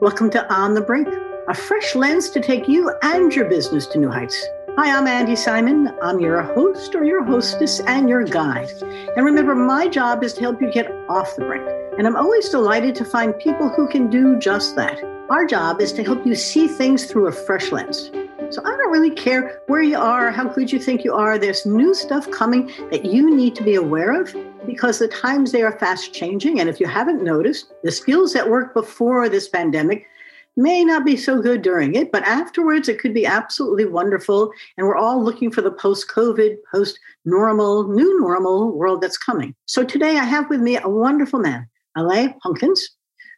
Welcome to On the Brink, a fresh lens to take you and your business to new heights. Hi, I'm Andy Simon. I'm your host or your hostess and your guide. And remember, my job is to help you get off the brink. And I'm always delighted to find people who can do just that. Our job is to help you see things through a fresh lens. So I don't really care where you are, how good you think you are. There's new stuff coming that you need to be aware of because the times they are fast changing. And if you haven't noticed, the skills that worked before this pandemic may not be so good during it, but afterwards it could be absolutely wonderful. And we're all looking for the post COVID, post normal, new normal world that's coming. So today I have with me a wonderful man, Alain Hunkins,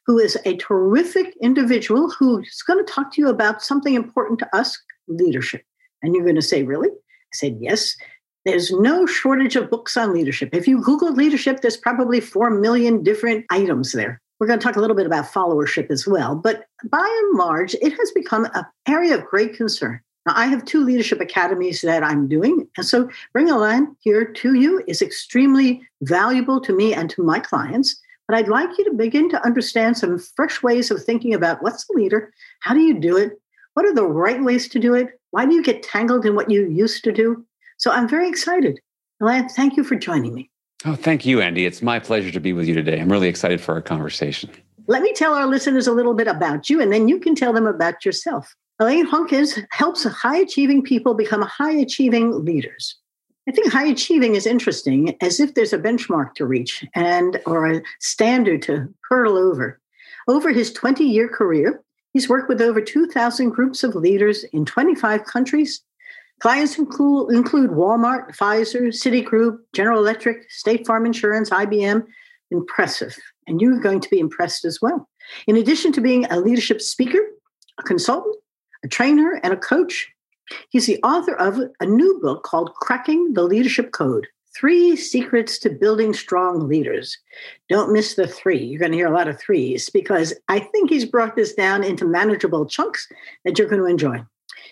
who is a terrific individual who's going to talk to you about something important to us leadership. And you're going to say, Really? I said, Yes. There's no shortage of books on leadership. If you Google leadership, there's probably 4 million different items there. We're going to talk a little bit about followership as well. But by and large, it has become an area of great concern. Now, I have two leadership academies that I'm doing. And so bringing Alain here to you is extremely valuable to me and to my clients. But I'd like you to begin to understand some fresh ways of thinking about what's a leader? How do you do it? What are the right ways to do it? Why do you get tangled in what you used to do? So I'm very excited. Alain, thank you for joining me. Oh, thank you, Andy. It's my pleasure to be with you today. I'm really excited for our conversation. Let me tell our listeners a little bit about you, and then you can tell them about yourself. Alain Hunkins helps high achieving people become high achieving leaders. I think high achieving is interesting as if there's a benchmark to reach and or a standard to hurdle over. Over his 20 year career, he's worked with over 2,000 groups of leaders in 25 countries Clients include, include Walmart, Pfizer, Citigroup, General Electric, State Farm Insurance, IBM. Impressive. And you're going to be impressed as well. In addition to being a leadership speaker, a consultant, a trainer, and a coach, he's the author of a new book called Cracking the Leadership Code Three Secrets to Building Strong Leaders. Don't miss the three. You're going to hear a lot of threes because I think he's brought this down into manageable chunks that you're going to enjoy.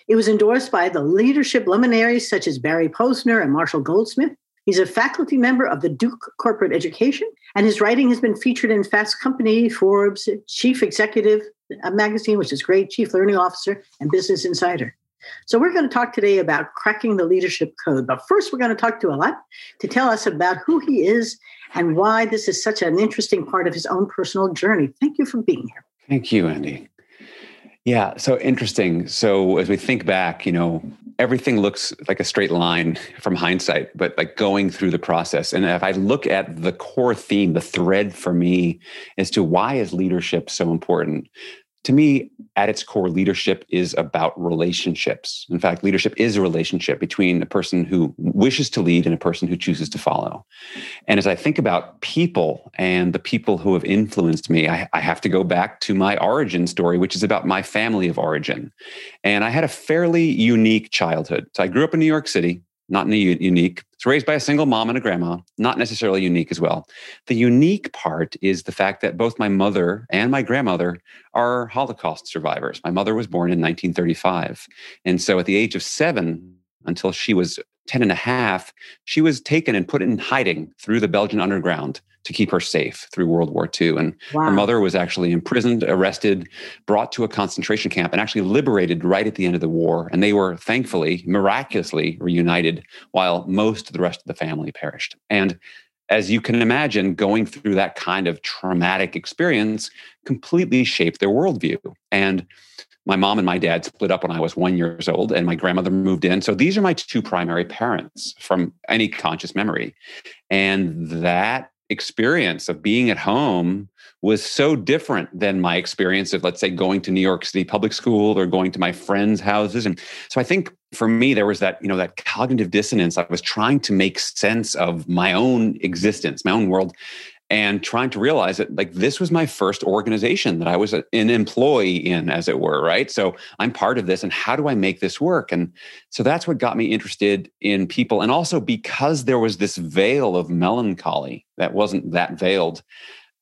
It was endorsed by the leadership luminaries such as Barry Posner and Marshall Goldsmith. He's a faculty member of the Duke Corporate Education, and his writing has been featured in Fast Company, Forbes, Chief Executive uh, magazine, which is great, Chief Learning Officer, and Business Insider. So we're going to talk today about cracking the leadership code. But first, we're going to talk to Alain to tell us about who he is and why this is such an interesting part of his own personal journey. Thank you for being here. Thank you, Andy. Yeah, so interesting. So as we think back, you know, everything looks like a straight line from hindsight, but like going through the process. And if I look at the core theme, the thread for me as to why is leadership so important, to me, at its core, leadership is about relationships. In fact, leadership is a relationship between a person who wishes to lead and a person who chooses to follow. And as I think about people and the people who have influenced me, I, I have to go back to my origin story, which is about my family of origin. And I had a fairly unique childhood. So I grew up in New York City, not unique. It's raised by a single mom and a grandma, not necessarily unique as well. The unique part is the fact that both my mother and my grandmother are Holocaust survivors. My mother was born in 1935. And so at the age of seven, until she was 10 and a half, she was taken and put in hiding through the Belgian underground to keep her safe through World War II. And wow. her mother was actually imprisoned, arrested, brought to a concentration camp, and actually liberated right at the end of the war. And they were thankfully, miraculously reunited while most of the rest of the family perished. And as you can imagine, going through that kind of traumatic experience completely shaped their worldview. And my mom and my dad split up when I was one years old, and my grandmother moved in. So these are my two primary parents from any conscious memory. And that experience of being at home was so different than my experience of let's say going to New York City public school or going to my friends' houses. And so I think for me there was that you know that cognitive dissonance. I was trying to make sense of my own existence my own world and trying to realize that like this was my first organization that I was an employee in, as it were, right? So I'm part of this, and how do I make this work? And so that's what got me interested in people, and also because there was this veil of melancholy that wasn't that veiled.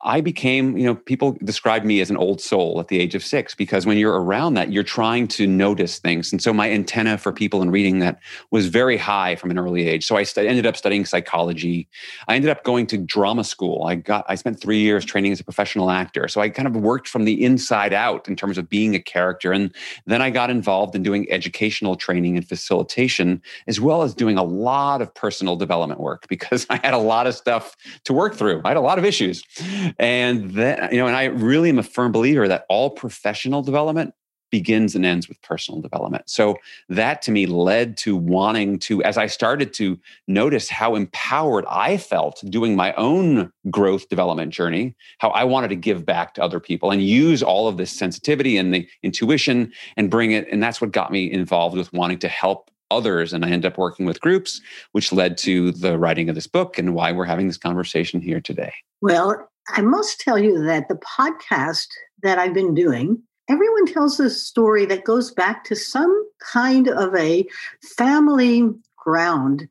I became, you know, people describe me as an old soul at the age of six because when you're around that, you're trying to notice things. And so my antenna for people and reading that was very high from an early age. So I st- ended up studying psychology. I ended up going to drama school. I got, I spent three years training as a professional actor. So I kind of worked from the inside out in terms of being a character. And then I got involved in doing educational training and facilitation, as well as doing a lot of personal development work because I had a lot of stuff to work through. I had a lot of issues. And then, you know, and I really am a firm believer that all professional development begins and ends with personal development. So that to me led to wanting to, as I started to notice how empowered I felt doing my own growth development journey, how I wanted to give back to other people and use all of this sensitivity and the intuition and bring it. And that's what got me involved with wanting to help others. And I ended up working with groups, which led to the writing of this book and why we're having this conversation here today. Well, I must tell you that the podcast that I've been doing, everyone tells a story that goes back to some kind of a family ground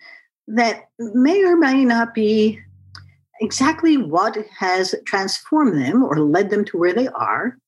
that may or may not be exactly what has transformed them or led them to where they are.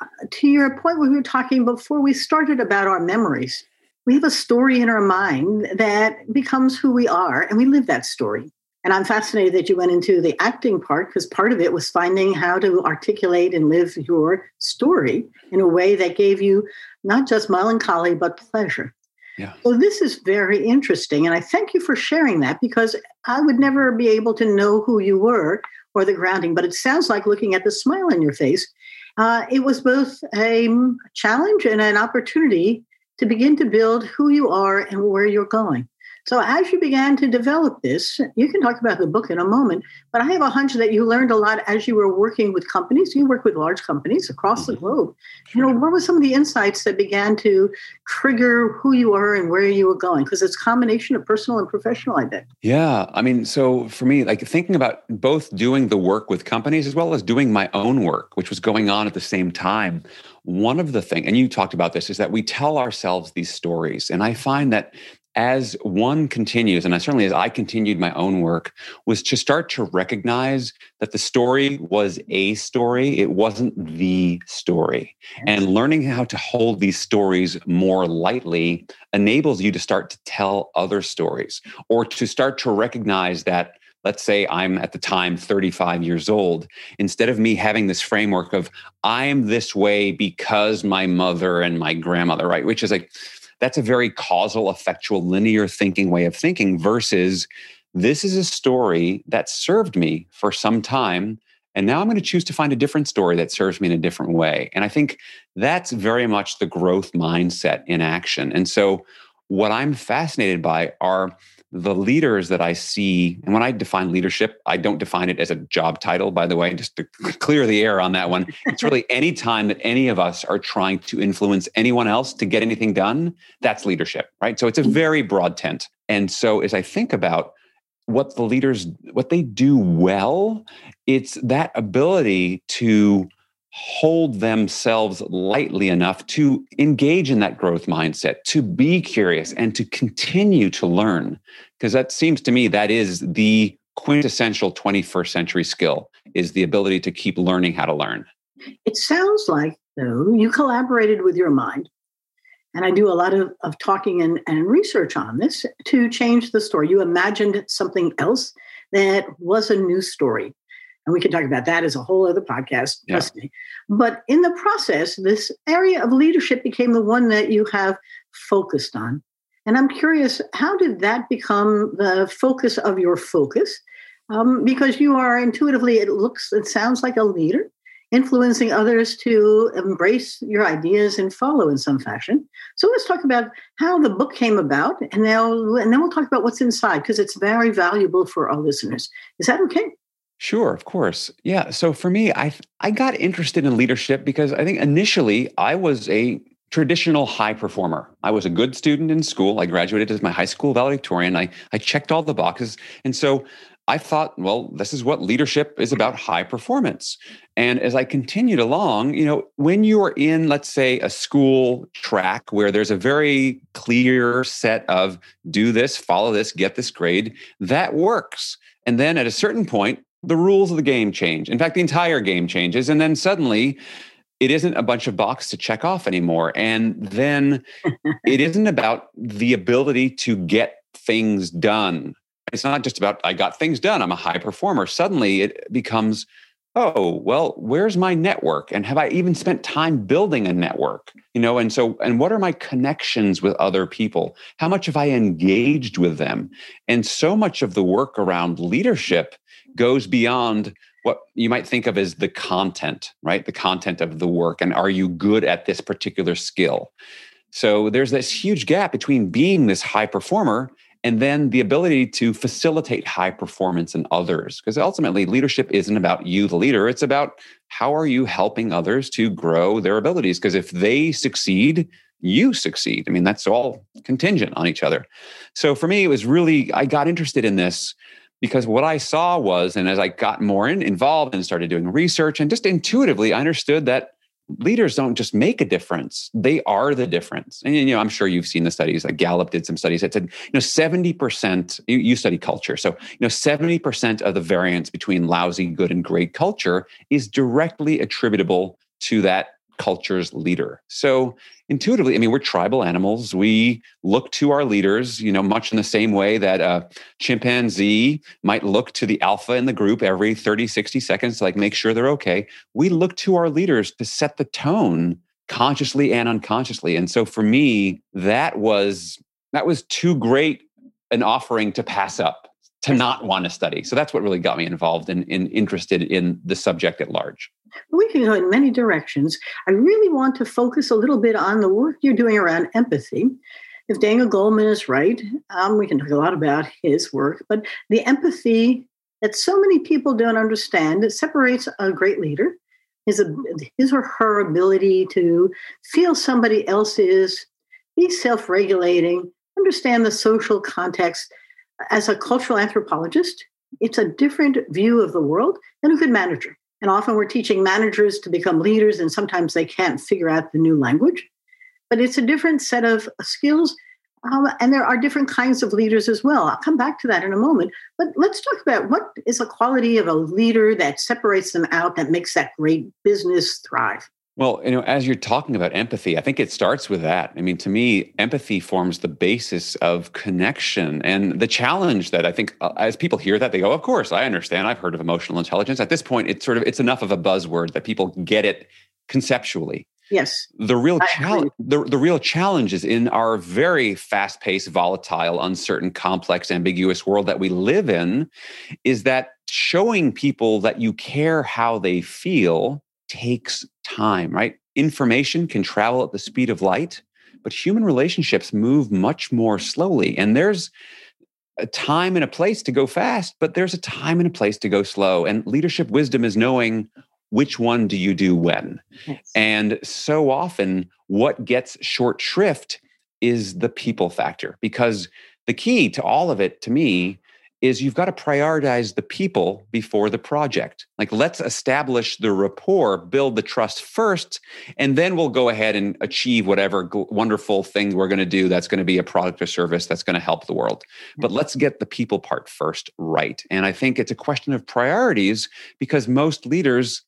Uh, to your point, we were talking before we started about our memories. We have a story in our mind that becomes who we are, and we live that story. And I'm fascinated that you went into the acting part because part of it was finding how to articulate and live your story in a way that gave you not just melancholy, but pleasure. Yeah. So this is very interesting. And I thank you for sharing that because I would never be able to know who you were or the grounding. But it sounds like looking at the smile on your face, uh, it was both a challenge and an opportunity to begin to build who you are and where you're going. So as you began to develop this, you can talk about the book in a moment, but I have a hunch that you learned a lot as you were working with companies. You work with large companies across mm-hmm. the globe. You know, what were some of the insights that began to trigger who you are and where you were going? Because it's a combination of personal and professional, I bet. Yeah. I mean, so for me, like thinking about both doing the work with companies as well as doing my own work, which was going on at the same time one of the things and you talked about this is that we tell ourselves these stories and i find that as one continues, and I certainly as I continued my own work, was to start to recognize that the story was a story. It wasn't the story. And learning how to hold these stories more lightly enables you to start to tell other stories or to start to recognize that let's say I'm at the time 35 years old, instead of me having this framework of I'm this way because my mother and my grandmother, right? Which is like, that's a very causal, effectual, linear thinking way of thinking versus this is a story that served me for some time. And now I'm going to choose to find a different story that serves me in a different way. And I think that's very much the growth mindset in action. And so, what I'm fascinated by are the leaders that I see, and when I define leadership, I don't define it as a job title, by the way, just to clear the air on that one. It's really any time that any of us are trying to influence anyone else to get anything done, that's leadership, right? So it's a mm-hmm. very broad tent. And so as I think about what the leaders what they do well, it's that ability to hold themselves lightly enough to engage in that growth mindset, to be curious and to continue to learn. Because that seems to me that is the quintessential 21st century skill is the ability to keep learning how to learn. It sounds like, though, you collaborated with your mind. And I do a lot of, of talking and, and research on this to change the story. You imagined something else that was a new story and we can talk about that as a whole other podcast, trust me. But in the process, this area of leadership became the one that you have focused on. And I'm curious, how did that become the focus of your focus? Um, because you are intuitively, it looks, it sounds like a leader, influencing others to embrace your ideas and follow in some fashion. So let's talk about how the book came about, and and then we'll talk about what's inside because it's very valuable for our listeners. Is that okay? Sure, of course. Yeah. So for me, I I got interested in leadership because I think initially I was a traditional high performer. I was a good student in school. I graduated as my high school valedictorian. I I checked all the boxes. And so I thought, well, this is what leadership is about high performance. And as I continued along, you know, when you are in, let's say, a school track where there's a very clear set of do this, follow this, get this grade, that works. And then at a certain point, the rules of the game change. In fact, the entire game changes. And then suddenly, it isn't a bunch of boxes to check off anymore. And then it isn't about the ability to get things done. It's not just about, I got things done, I'm a high performer. Suddenly it becomes, oh, well, where's my network? And have I even spent time building a network? You know, and so, and what are my connections with other people? How much have I engaged with them? And so much of the work around leadership goes beyond what you might think of as the content, right? The content of the work. And are you good at this particular skill? So there's this huge gap between being this high performer and then the ability to facilitate high performance in others. Because ultimately, leadership isn't about you, the leader, it's about how are you helping others to grow their abilities? Because if they succeed, you succeed. I mean, that's all contingent on each other. So for me, it was really, I got interested in this because what I saw was, and as I got more in, involved and started doing research, and just intuitively, I understood that leaders don't just make a difference they are the difference. And you know i'm sure you've seen the studies like gallup did some studies that said you know 70% you, you study culture so you know 70% of the variance between lousy good and great culture is directly attributable to that culture's leader. So intuitively, I mean, we're tribal animals. We look to our leaders, you know, much in the same way that a chimpanzee might look to the alpha in the group every 30, 60 seconds to like make sure they're okay. We look to our leaders to set the tone consciously and unconsciously. And so for me, that was that was too great an offering to pass up to not want to study. So that's what really got me involved and in, in, interested in the subject at large. We can go in many directions. I really want to focus a little bit on the work you're doing around empathy. If Daniel Goleman is right, um, we can talk a lot about his work, but the empathy that so many people don't understand it separates a great leader, his, his or her ability to feel somebody else's, be self regulating, understand the social context. As a cultural anthropologist, it's a different view of the world than a good manager. And often we're teaching managers to become leaders, and sometimes they can't figure out the new language. But it's a different set of skills. Um, and there are different kinds of leaders as well. I'll come back to that in a moment. But let's talk about what is a quality of a leader that separates them out, that makes that great business thrive. Well, you know, as you're talking about empathy, I think it starts with that. I mean, to me, empathy forms the basis of connection. And the challenge that I think uh, as people hear that, they go, "Of course, I understand. I've heard of emotional intelligence." At this point, it's sort of it's enough of a buzzword that people get it conceptually. Yes. The real challenge the, the real challenge is in our very fast-paced, volatile, uncertain, complex, ambiguous world that we live in is that showing people that you care how they feel takes time, right? Information can travel at the speed of light, but human relationships move much more slowly. And there's a time and a place to go fast, but there's a time and a place to go slow. And leadership wisdom is knowing which one do you do when. Yes. And so often, what gets short shrift is the people factor, because the key to all of it to me is you've got to prioritize the people before the project. Like, let's establish the rapport, build the trust first, and then we'll go ahead and achieve whatever wonderful thing we're going to do that's going to be a product or service that's going to help the world. But let's get the people part first right. And I think it's a question of priorities because most leaders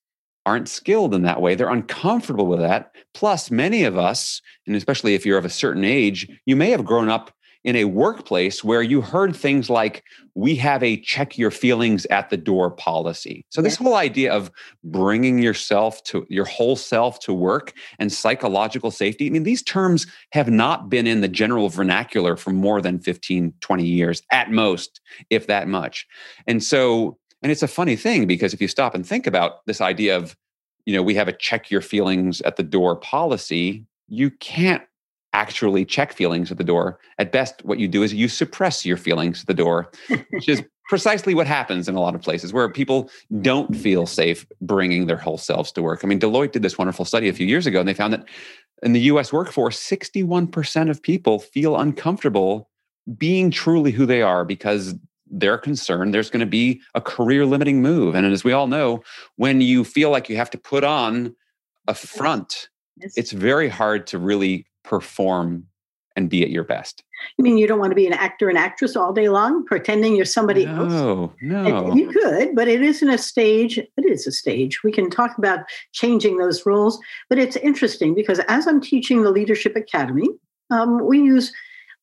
aren't skilled in that way. They're uncomfortable with that. Plus, many of us, and especially if you're of a certain age, you may have grown up in a workplace where you heard things like, we have a check your feelings at the door policy. So, this whole idea of bringing yourself to your whole self to work and psychological safety, I mean, these terms have not been in the general vernacular for more than 15, 20 years at most, if that much. And so, and it's a funny thing because if you stop and think about this idea of, you know, we have a check your feelings at the door policy, you can't actually check feelings at the door. At best, what you do is you suppress your feelings at the door, which is precisely what happens in a lot of places where people don't feel safe bringing their whole selves to work. I mean, Deloitte did this wonderful study a few years ago, and they found that in the US workforce, 61% of people feel uncomfortable being truly who they are because they're concerned there's going to be a career limiting move. And as we all know, when you feel like you have to put on a front, it's very hard to really perform and be at your best. You mean you don't want to be an actor and actress all day long, pretending you're somebody no, else? No, no. You could, but it isn't a stage. It is a stage. We can talk about changing those roles, but it's interesting because as I'm teaching the Leadership Academy, um, we use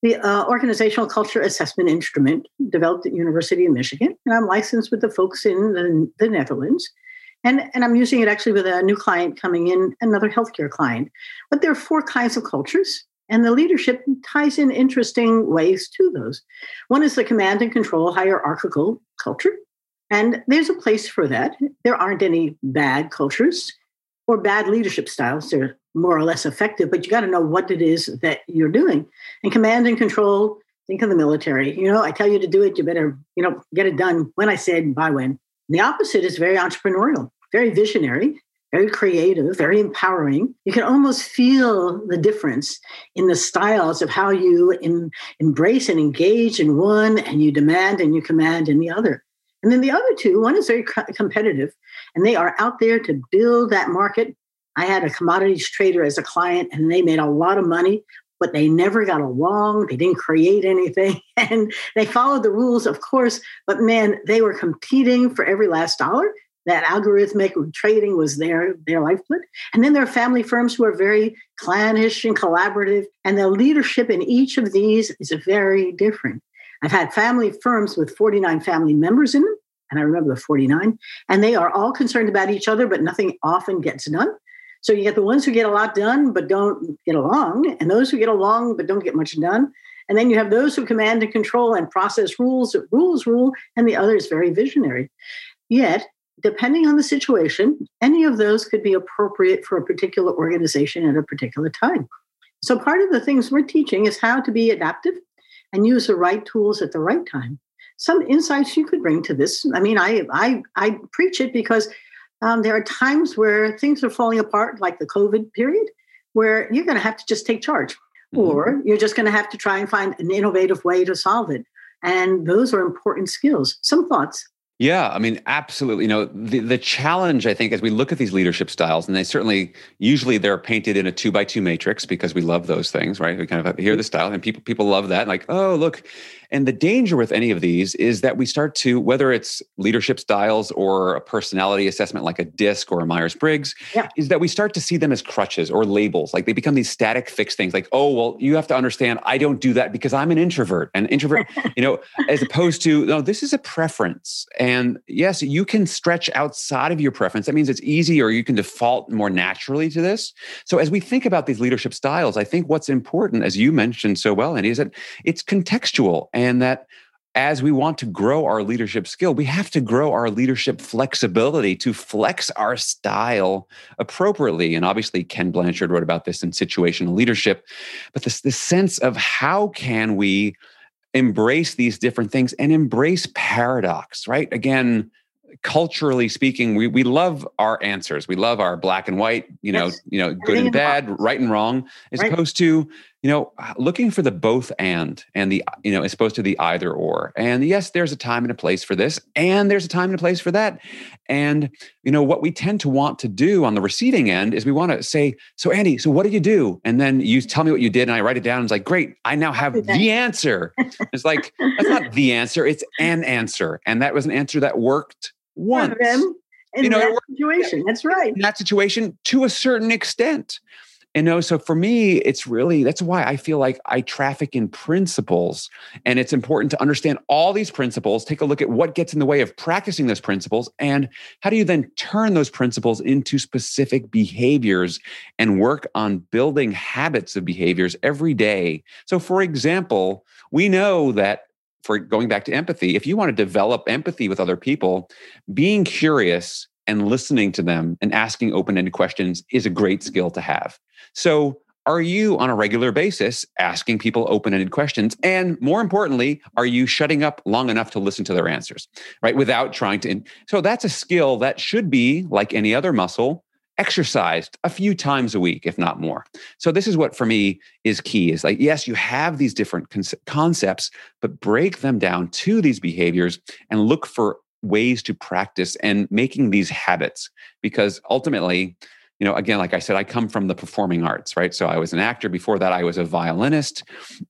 the uh, organizational culture assessment instrument developed at University of Michigan, and I'm licensed with the folks in the, the Netherlands. And, and I'm using it actually with a new client coming in, another healthcare client. But there are four kinds of cultures, and the leadership ties in interesting ways to those. One is the command and control hierarchical culture. And there's a place for that. There aren't any bad cultures or bad leadership styles. They're more or less effective, but you got to know what it is that you're doing. And command and control, think of the military. You know, I tell you to do it, you better, you know, get it done when I said by when. The opposite is very entrepreneurial very visionary, very creative, very empowering. You can almost feel the difference in the styles of how you embrace and engage in one, and you demand and you command in the other. And then the other two, one is very competitive, and they are out there to build that market. I had a commodities trader as a client, and they made a lot of money, but they never got along. They didn't create anything, and they followed the rules, of course. But man, they were competing for every last dollar that algorithmic trading was their their lifeblood. And then there are family firms who are very clannish and collaborative and the leadership in each of these is very different. I've had family firms with 49 family members in them and i remember the 49 and they are all concerned about each other but nothing often gets done. So you get the ones who get a lot done but don't get along and those who get along but don't get much done. And then you have those who command and control and process rules rules rule and the other is very visionary. Yet depending on the situation, any of those could be appropriate for a particular organization at a particular time. So, part of the things we're teaching is how to be adaptive and use the right tools at the right time. Some insights you could bring to this. I mean, I I, I preach it because um, there are times where things are falling apart, like the COVID period, where you're going to have to just take charge, mm-hmm. or you're just going to have to try and find an innovative way to solve it. And those are important skills. Some thoughts. Yeah, I mean, absolutely. You know, the, the challenge, I think, as we look at these leadership styles, and they certainly usually they're painted in a two by two matrix because we love those things, right? We kind of hear the style, and people people love that. Like, oh, look, and the danger with any of these is that we start to, whether it's leadership styles or a personality assessment like a DISC or a Myers Briggs, yeah. is that we start to see them as crutches or labels. Like they become these static fixed things like, oh, well, you have to understand, I don't do that because I'm an introvert. And introvert, you know, as opposed to, no, this is a preference. And yes, you can stretch outside of your preference. That means it's easy or you can default more naturally to this. So as we think about these leadership styles, I think what's important, as you mentioned so well, Andy, is that it's contextual and that as we want to grow our leadership skill, we have to grow our leadership flexibility to flex our style appropriately. And obviously, Ken Blanchard wrote about this in situational leadership. But this, this sense of how can we embrace these different things and embrace paradox, right? Again, culturally speaking, we, we love our answers. We love our black and white, you know, yes. you know, good and bad, right and wrong, as right. opposed to, you know, looking for the both and and the, you know, as opposed to the either or. And yes, there's a time and a place for this, and there's a time and a place for that. And you know, what we tend to want to do on the receiving end is we want to say, so Andy, so what did you do? And then you tell me what you did, and I write it down. And it's like, great, I now have the answer. it's like, that's not the answer, it's an answer. And that was an answer that worked once. For them in you know, that situation. That's right. In that situation, to a certain extent. You know, so for me, it's really that's why I feel like I traffic in principles. And it's important to understand all these principles, take a look at what gets in the way of practicing those principles, and how do you then turn those principles into specific behaviors and work on building habits of behaviors every day. So, for example, we know that for going back to empathy, if you want to develop empathy with other people, being curious and listening to them and asking open ended questions is a great skill to have. So, are you on a regular basis asking people open ended questions? And more importantly, are you shutting up long enough to listen to their answers, right? Without trying to. So, that's a skill that should be like any other muscle exercised a few times a week if not more so this is what for me is key is like yes you have these different concepts but break them down to these behaviors and look for ways to practice and making these habits because ultimately you know, again, like I said, I come from the performing arts, right? So I was an actor. Before that, I was a violinist.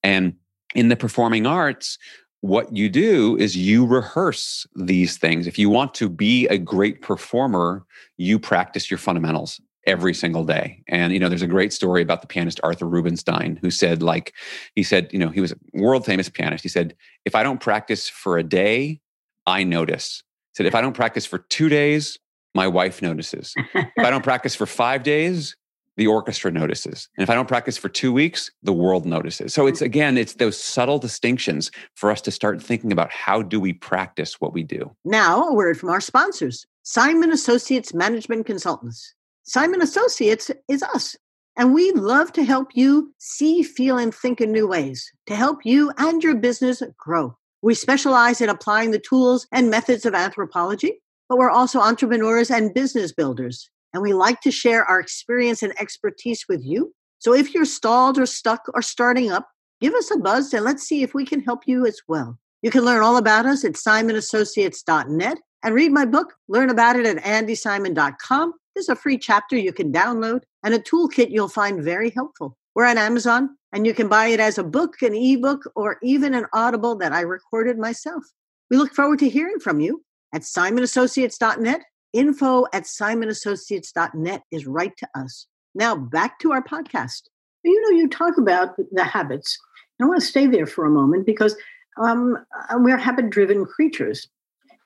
And in the performing arts, what you do is you rehearse these things. If you want to be a great performer, you practice your fundamentals every single day. And you know, there's a great story about the pianist Arthur Rubinstein who said like he said, you know, he was a world famous pianist. He said, "If I don't practice for a day, I notice." Said, "If I don't practice for 2 days, my wife notices. if I don't practice for 5 days, the orchestra notices. And if I don't practice for 2 weeks, the world notices." So it's again, it's those subtle distinctions for us to start thinking about how do we practice what we do. Now, a word from our sponsors. Simon Associates Management Consultants. Simon Associates is us. And we love to help you see, feel, and think in new ways to help you and your business grow. We specialize in applying the tools and methods of anthropology, but we're also entrepreneurs and business builders. And we like to share our experience and expertise with you. So if you're stalled or stuck or starting up, give us a buzz and let's see if we can help you as well. You can learn all about us at simonassociates.net and read my book, learn about it at andysimon.com there's a free chapter you can download and a toolkit you'll find very helpful. We're on Amazon and you can buy it as a book, an ebook, or even an audible that I recorded myself. We look forward to hearing from you at simonassociates.net. Info at simonassociates.net is write to us. Now back to our podcast. You know, you talk about the habits. I want to stay there for a moment because um, we're habit driven creatures.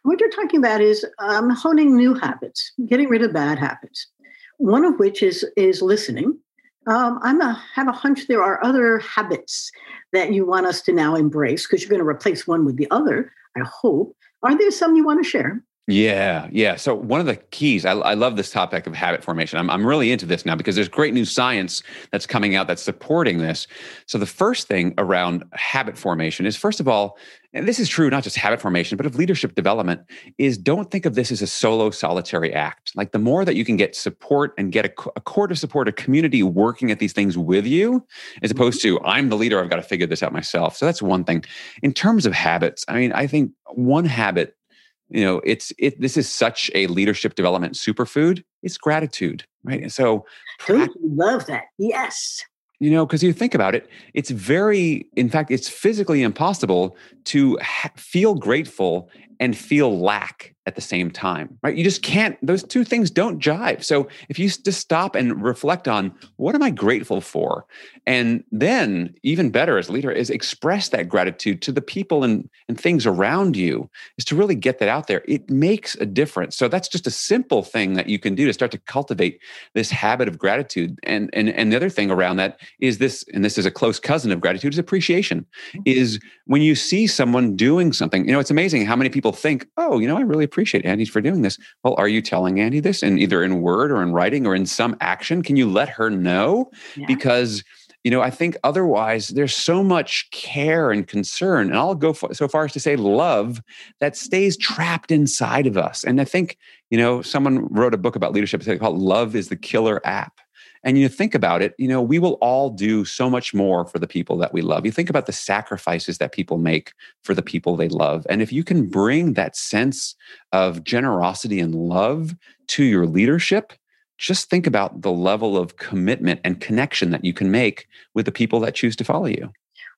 What you're talking about is um, honing new habits, getting rid of bad habits. One of which is is listening. Um, I'm a have a hunch there are other habits that you want us to now embrace because you're going to replace one with the other. I hope. Are there some you want to share? Yeah, yeah. So one of the keys, I, I, love this topic of habit formation. I'm, I'm really into this now because there's great new science that's coming out that's supporting this. So the first thing around habit formation is, first of all, and this is true not just habit formation, but of leadership development, is don't think of this as a solo solitary act. Like the more that you can get support and get a, a core of support, a community working at these things with you, as mm-hmm. opposed to I'm the leader, I've got to figure this out myself. So that's one thing. In terms of habits, I mean, I think one habit you know it's it this is such a leadership development superfood it's gratitude right? And so pra- love that yes. You know because you think about it it's very in fact it's physically impossible to ha- feel grateful and feel lack at the same time, right? You just can't, those two things don't jive. So if you just stop and reflect on what am I grateful for? And then, even better as leader, is express that gratitude to the people and, and things around you, is to really get that out there. It makes a difference. So that's just a simple thing that you can do to start to cultivate this habit of gratitude. And, and, and the other thing around that is this, and this is a close cousin of gratitude, is appreciation. Mm-hmm. Is when you see someone doing something, you know, it's amazing how many people think, oh, you know, I really appreciate Andy for doing this. Well, are you telling Andy this in either in word or in writing or in some action? Can you let her know? Yeah. Because you know, I think otherwise there's so much care and concern, and I'll go so far as to say love that stays trapped inside of us. And I think, you know, someone wrote a book about leadership called "Love is the Killer App." And you think about it, you know, we will all do so much more for the people that we love. You think about the sacrifices that people make for the people they love. And if you can bring that sense of generosity and love to your leadership, just think about the level of commitment and connection that you can make with the people that choose to follow you.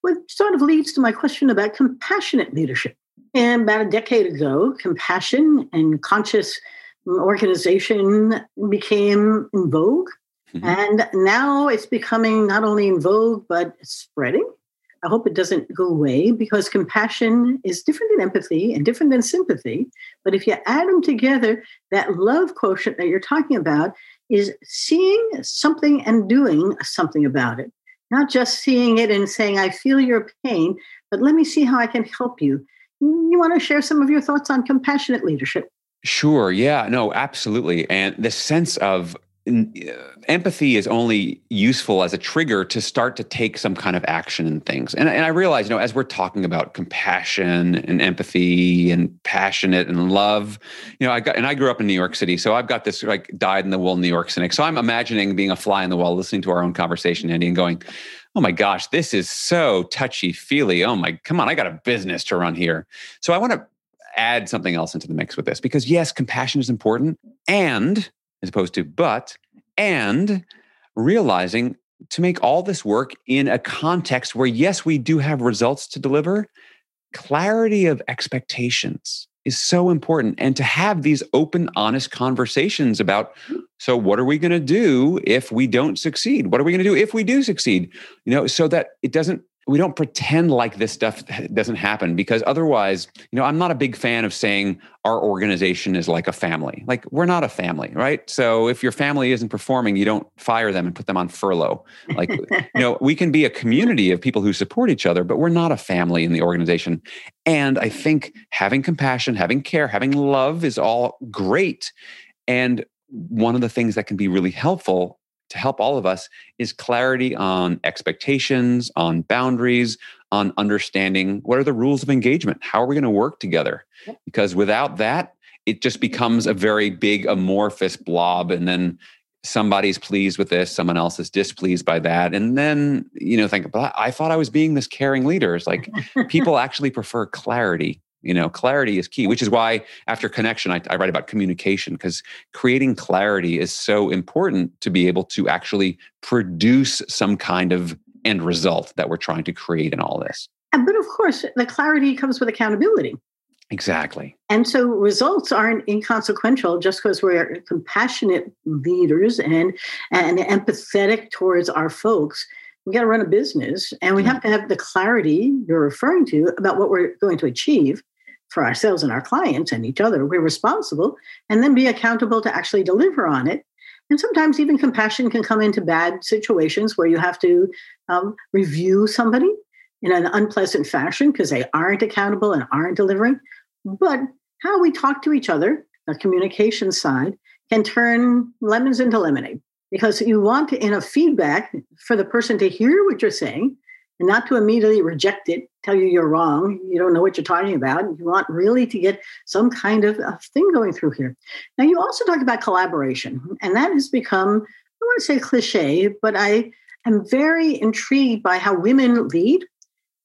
Well, sort of leads to my question about compassionate leadership. And about a decade ago, compassion and conscious organization became in vogue. Mm-hmm. And now it's becoming not only in vogue, but spreading. I hope it doesn't go away because compassion is different than empathy and different than sympathy. But if you add them together, that love quotient that you're talking about is seeing something and doing something about it, not just seeing it and saying, I feel your pain, but let me see how I can help you. You want to share some of your thoughts on compassionate leadership? Sure. Yeah. No, absolutely. And the sense of Uh, empathy is only useful as a trigger to start to take some kind of action in things. And, and I realize, you know, as we're talking about compassion and empathy and passionate and love, you know, I got, and I grew up in New York City. So I've got this like dyed in the wool New York cynic. So I'm imagining being a fly in the wall, listening to our own conversation, Andy, and going, oh my gosh, this is so touchy feely. Oh my, come on, I got a business to run here. So I want to add something else into the mix with this because yes, compassion is important. And as opposed to but and realizing to make all this work in a context where, yes, we do have results to deliver, clarity of expectations is so important. And to have these open, honest conversations about so what are we going to do if we don't succeed? What are we going to do if we do succeed? You know, so that it doesn't we don't pretend like this stuff doesn't happen because otherwise, you know, I'm not a big fan of saying our organization is like a family. Like we're not a family, right? So if your family isn't performing, you don't fire them and put them on furlough. Like, you know, we can be a community of people who support each other, but we're not a family in the organization. And I think having compassion, having care, having love is all great. And one of the things that can be really helpful to help all of us is clarity on expectations, on boundaries, on understanding what are the rules of engagement? How are we going to work together? Because without that, it just becomes a very big amorphous blob. And then somebody's pleased with this, someone else is displeased by that. And then, you know, think, but I thought I was being this caring leader. It's like people actually prefer clarity you know clarity is key which is why after connection i, I write about communication because creating clarity is so important to be able to actually produce some kind of end result that we're trying to create in all this. But of course the clarity comes with accountability. Exactly. And so results aren't inconsequential just because we're compassionate leaders and and empathetic towards our folks. We got to run a business and we hmm. have to have the clarity you're referring to about what we're going to achieve for ourselves and our clients and each other. We're responsible and then be accountable to actually deliver on it. And sometimes even compassion can come into bad situations where you have to um, review somebody in an unpleasant fashion because they aren't accountable and aren't delivering. But how we talk to each other, the communication side, can turn lemons into lemonade because you want in a feedback for the person to hear what you're saying and not to immediately reject it, tell you you're wrong, you don't know what you're talking about. You want really to get some kind of thing going through here. Now, you also talked about collaboration, and that has become, I want to say cliche, but I am very intrigued by how women lead.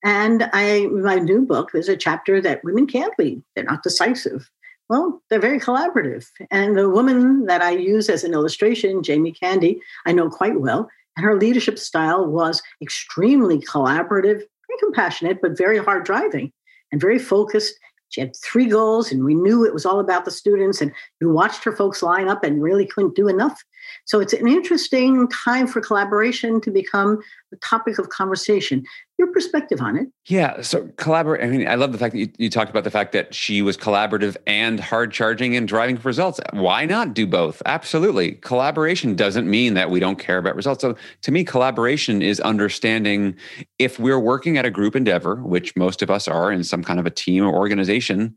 And I, my new book, there's a chapter that women can't lead. They're not decisive. Well, they're very collaborative. And the woman that I use as an illustration, Jamie Candy, I know quite well. And her leadership style was extremely collaborative, compassionate, but very hard driving and very focused. She had three goals, and we knew it was all about the students. And you watched her folks line up and really couldn't do enough. So it's an interesting time for collaboration to become the topic of conversation. Your perspective on it? Yeah. So collaborate. I mean, I love the fact that you, you talked about the fact that she was collaborative and hard charging and driving for results. Why not do both? Absolutely. Collaboration doesn't mean that we don't care about results. So to me, collaboration is understanding if we're working at a group endeavor, which most of us are in some kind of a team or organization,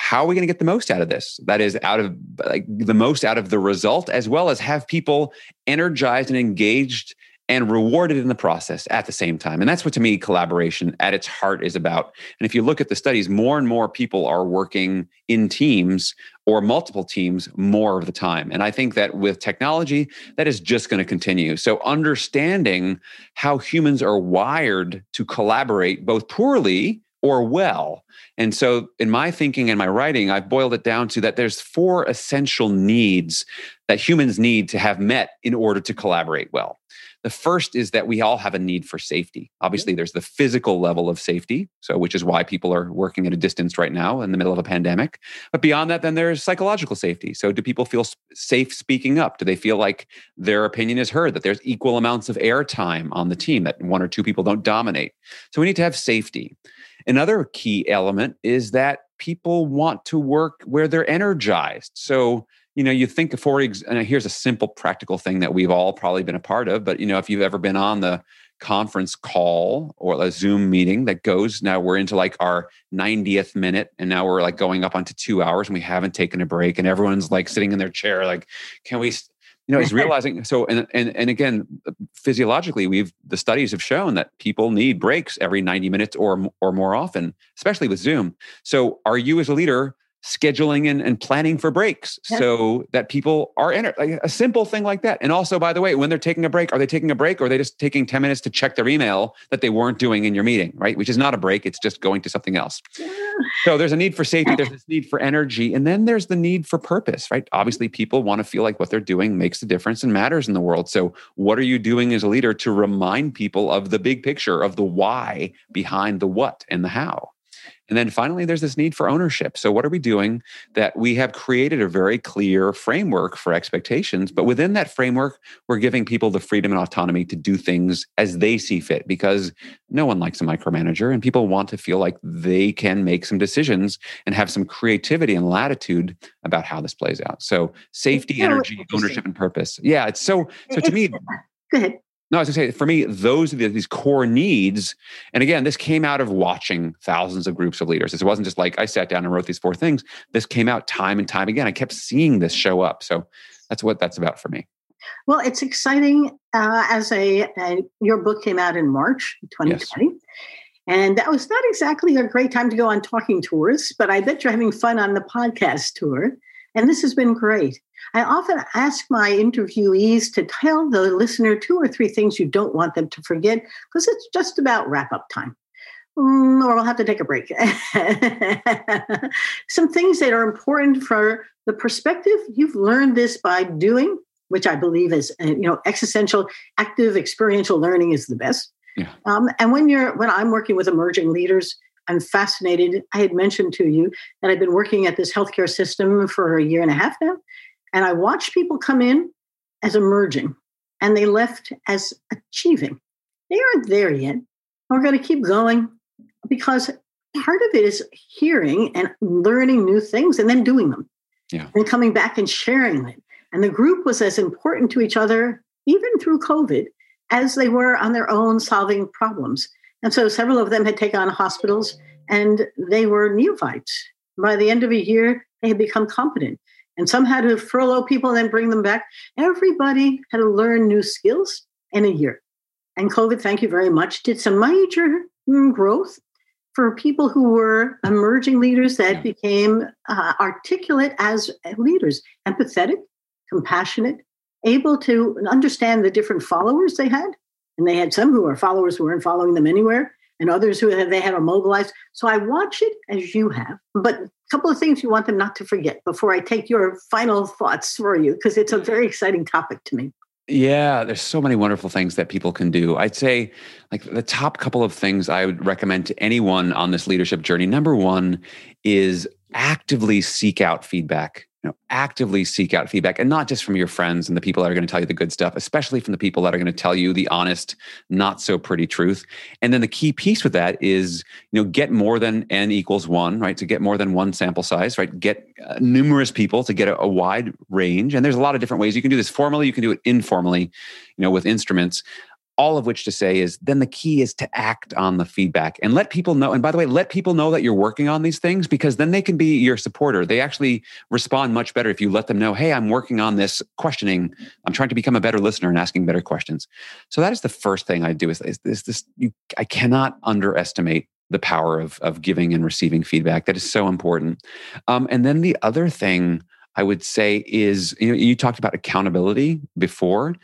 how are we going to get the most out of this? That is out of like the most out of the result as well as have people energized and engaged and rewarded in the process at the same time. And that's what to me collaboration at its heart is about. And if you look at the studies more and more people are working in teams or multiple teams more of the time. And i think that with technology that is just going to continue. So understanding how humans are wired to collaborate both poorly or well. And so, in my thinking and my writing, I've boiled it down to that there's four essential needs that humans need to have met in order to collaborate well. The first is that we all have a need for safety. Obviously, there's the physical level of safety, so which is why people are working at a distance right now in the middle of a pandemic. But beyond that, then there's psychological safety. So, do people feel safe speaking up? Do they feel like their opinion is heard? That there's equal amounts of airtime on the team? That one or two people don't dominate? So, we need to have safety. Another key element is that people want to work where they're energized. So, you know, you think for and here's a simple practical thing that we've all probably been a part of, but you know, if you've ever been on the conference call or a Zoom meeting that goes now we're into like our 90th minute and now we're like going up onto 2 hours and we haven't taken a break and everyone's like sitting in their chair like can we you know is realizing so and, and and again physiologically we've the studies have shown that people need breaks every 90 minutes or or more often especially with zoom. So are you as a leader scheduling and, and planning for breaks yep. so that people are in. Like a simple thing like that. And also, by the way, when they're taking a break, are they taking a break or are they just taking 10 minutes to check their email that they weren't doing in your meeting, right? Which is not a break, it's just going to something else. So there's a need for safety, there's this need for energy, and then there's the need for purpose, right? Obviously, people want to feel like what they're doing makes a difference and matters in the world. So, what are you doing as a leader to remind people of the big picture, of the why behind the what and the how? And then finally, there's this need for ownership. So, what are we doing that we have created a very clear framework for expectations? But within that framework, we're giving people the freedom and autonomy to do things as they see fit because no one likes a micromanager and people want to feel like they can make some decisions and have some creativity and latitude about how this plays out. So, safety, energy, ownership, and purpose. Yeah, it's so, so to me, go ahead. No, I was going to say, for me, those are the, these core needs. And again, this came out of watching thousands of groups of leaders. This wasn't just like I sat down and wrote these four things. This came out time and time again. I kept seeing this show up. So that's what that's about for me. Well, it's exciting. Uh, as a, a, your book came out in March 2020. Yes. And that was not exactly a great time to go on talking tours, but I bet you're having fun on the podcast tour. And this has been great. I often ask my interviewees to tell the listener two or three things you don't want them to forget because it's just about wrap up time. Mm, or we'll have to take a break. Some things that are important for the perspective. You've learned this by doing, which I believe is, uh, you know, existential, active, experiential learning is the best. Yeah. Um, and when you're, when I'm working with emerging leaders, I'm fascinated. I had mentioned to you that I've been working at this healthcare system for a year and a half now. And I watched people come in as emerging and they left as achieving. They aren't there yet. We're going to keep going because part of it is hearing and learning new things and then doing them. Yeah. And coming back and sharing it. And the group was as important to each other, even through COVID, as they were on their own solving problems. And so several of them had taken on hospitals and they were neophytes. By the end of a year, they had become competent and some had to furlough people and then bring them back. Everybody had to learn new skills in a year. And COVID, thank you very much, did some major growth for people who were emerging leaders that yeah. became uh, articulate as leaders, empathetic, compassionate, able to understand the different followers they had. And they had some who were followers who weren't following them anywhere, and others who they had to mobilize. So I watch it as you have, but a couple of things you want them not to forget before I take your final thoughts for you, because it's a very exciting topic to me. Yeah, there's so many wonderful things that people can do. I'd say, like, the top couple of things I would recommend to anyone on this leadership journey. Number one is actively seek out feedback you know, actively seek out feedback and not just from your friends and the people that are going to tell you the good stuff, especially from the people that are going to tell you the honest, not so pretty truth. And then the key piece with that is, you know, get more than n equals one, right? To get more than one sample size, right? Get uh, numerous people to get a, a wide range. And there's a lot of different ways you can do this formally, you can do it informally, you know, with instruments all of which to say is then the key is to act on the feedback and let people know. And by the way, let people know that you're working on these things because then they can be your supporter. They actually respond much better if you let them know, hey, I'm working on this questioning. I'm trying to become a better listener and asking better questions. So that is the first thing I do is, is, is this you I cannot underestimate the power of, of giving and receiving feedback. That is so important. Um, and then the other thing I would say is, you know, you talked about accountability before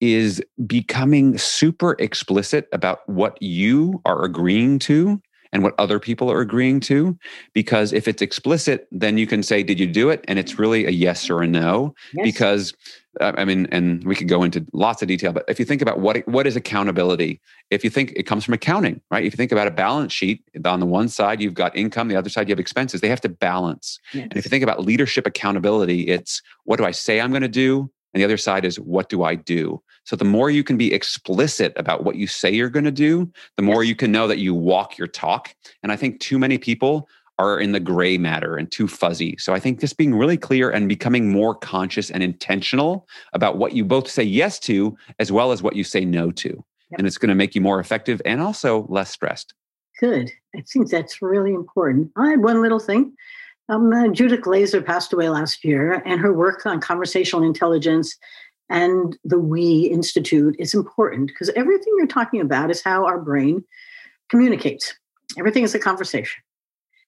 is becoming super explicit about what you are agreeing to and what other people are agreeing to. Because if it's explicit, then you can say, Did you do it? And it's really a yes or a no. Yes. Because uh, I mean, and we could go into lots of detail, but if you think about what what is accountability, if you think it comes from accounting, right? If you think about a balance sheet, on the one side you've got income, the other side you have expenses. They have to balance. Yes. And if you think about leadership accountability, it's what do I say I'm going to do, and the other side is what do I do? So the more you can be explicit about what you say you're going to do, the more yes. you can know that you walk your talk. And I think too many people are in the gray matter and too fuzzy. So I think just being really clear and becoming more conscious and intentional about what you both say yes to as well as what you say no to. Yep. And it's going to make you more effective and also less stressed. Good. I think that's really important. I had one little thing. Um, uh, Judith Glaser passed away last year, and her work on conversational intelligence and the We Institute is important because everything you're talking about is how our brain communicates. Everything is a conversation.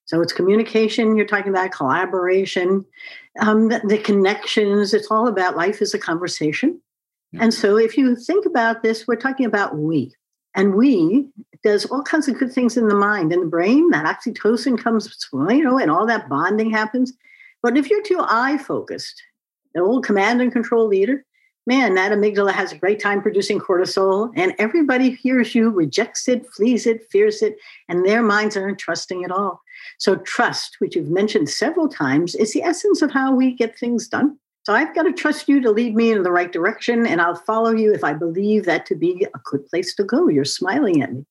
So it's communication, you're talking about collaboration, um, the, the, connections. It's all about life is a conversation. Yeah. And so if you think about this, we're talking about we. And we does all kinds of good things in the mind and the brain. That oxytocin comes, you know, and all that bonding happens. But if you're too eye focused, an old command and control leader, man, that amygdala has a great time producing cortisol, and everybody hears you, rejects it, flees it, fears it, and their minds aren't trusting at all. So, trust, which you've mentioned several times, is the essence of how we get things done. So, I've got to trust you to lead me in the right direction, and I'll follow you if I believe that to be a good place to go. You're smiling at me.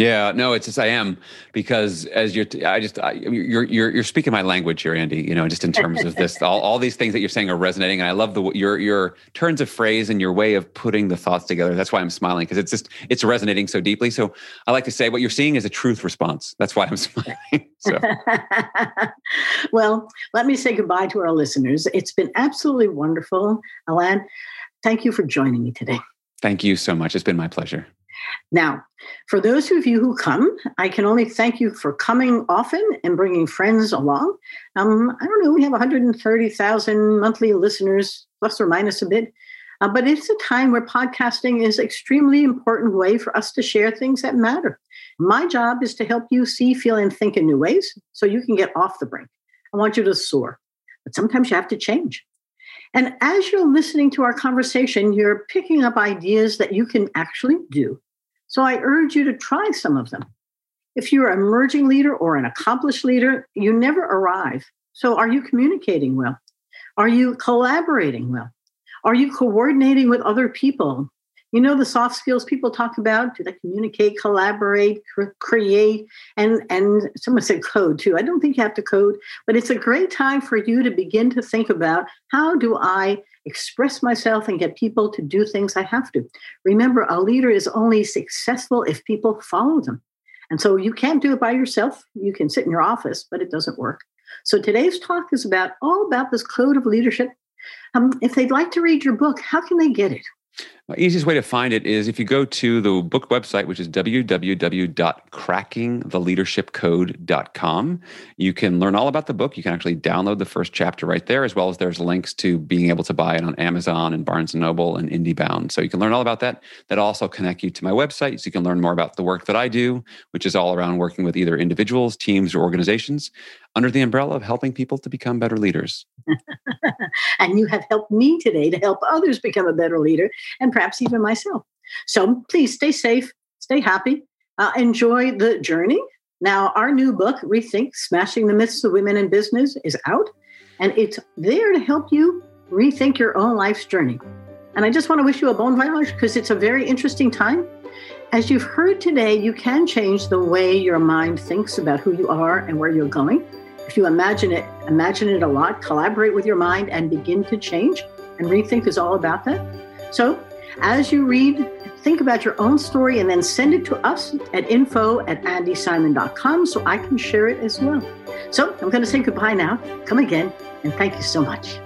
Yeah, no, it's just I am because as you're, I just I, you're you're you're speaking my language here, Andi. You know, just in terms of this, all, all these things that you're saying are resonating, and I love the your your turns of phrase and your way of putting the thoughts together. That's why I'm smiling because it's just it's resonating so deeply. So I like to say what you're seeing is a truth response. That's why I'm smiling. So. well, let me say goodbye to our listeners. It's been absolutely wonderful, Alain. Thank you for joining me today. Thank you so much. It's been my pleasure. Now, for those of you who come, I can only thank you for coming often and bringing friends along. Um, I don't know, we have 130,000 monthly listeners, plus or minus a bit. Uh, but it's a time where podcasting is extremely important way for us to share things that matter. My job is to help you see, feel, and think in new ways so you can get off the brink. I want you to soar, but sometimes you have to change. And as you're listening to our conversation, you're picking up ideas that you can actually do so I urge you to try some of them. If you're an emerging leader or an accomplished leader, you never arrive. So are you communicating well? Are you collaborating well? Are you coordinating with other people? You know the soft skills people talk about? Do they communicate, collaborate, create, and and someone said code too. I don't think you have to code, but it's a great time for you to begin to think about how do I express myself and get people to do things I have to. Remember, a leader is only successful if people follow them. And so you can't do it by yourself. You can sit in your office, but it doesn't work. So today's talk is about all about this code of leadership. Um, if they'd like to read your book, how can they get it? Easiest way to find it is if you go to the book website, which is www.crackingtheleadershipcode.com. You can learn all about the book. You can actually download the first chapter right there, as well as there's links to being able to buy it on Amazon and Barnes Noble and IndieBound. So you can learn all about that. That also connect you to my website, so you can learn more about the work that I do, which is all around working with either individuals, teams, or organizations under the umbrella of helping people to become better leaders. and you have helped me today to help others become a better leader and perhaps even myself. So please stay safe, stay happy, uh, enjoy the journey. Now, our new book, Rethink Smashing the Myths of Women in Business, is out, and it's there to help you rethink your own life's journey. And I just want to wish you a bon voyage because it's a very interesting time. As you've heard today, you can change the way your mind thinks about who you are and where you're going. If you imagine it, imagine it a lot, collaborate with your mind and begin to change. And Rethink is all about that. So as you read, think about your own story and then send it to us at info at andisimon.com so I can share it as well. So I'm going to say goodbye now. Come again, and thank you so much.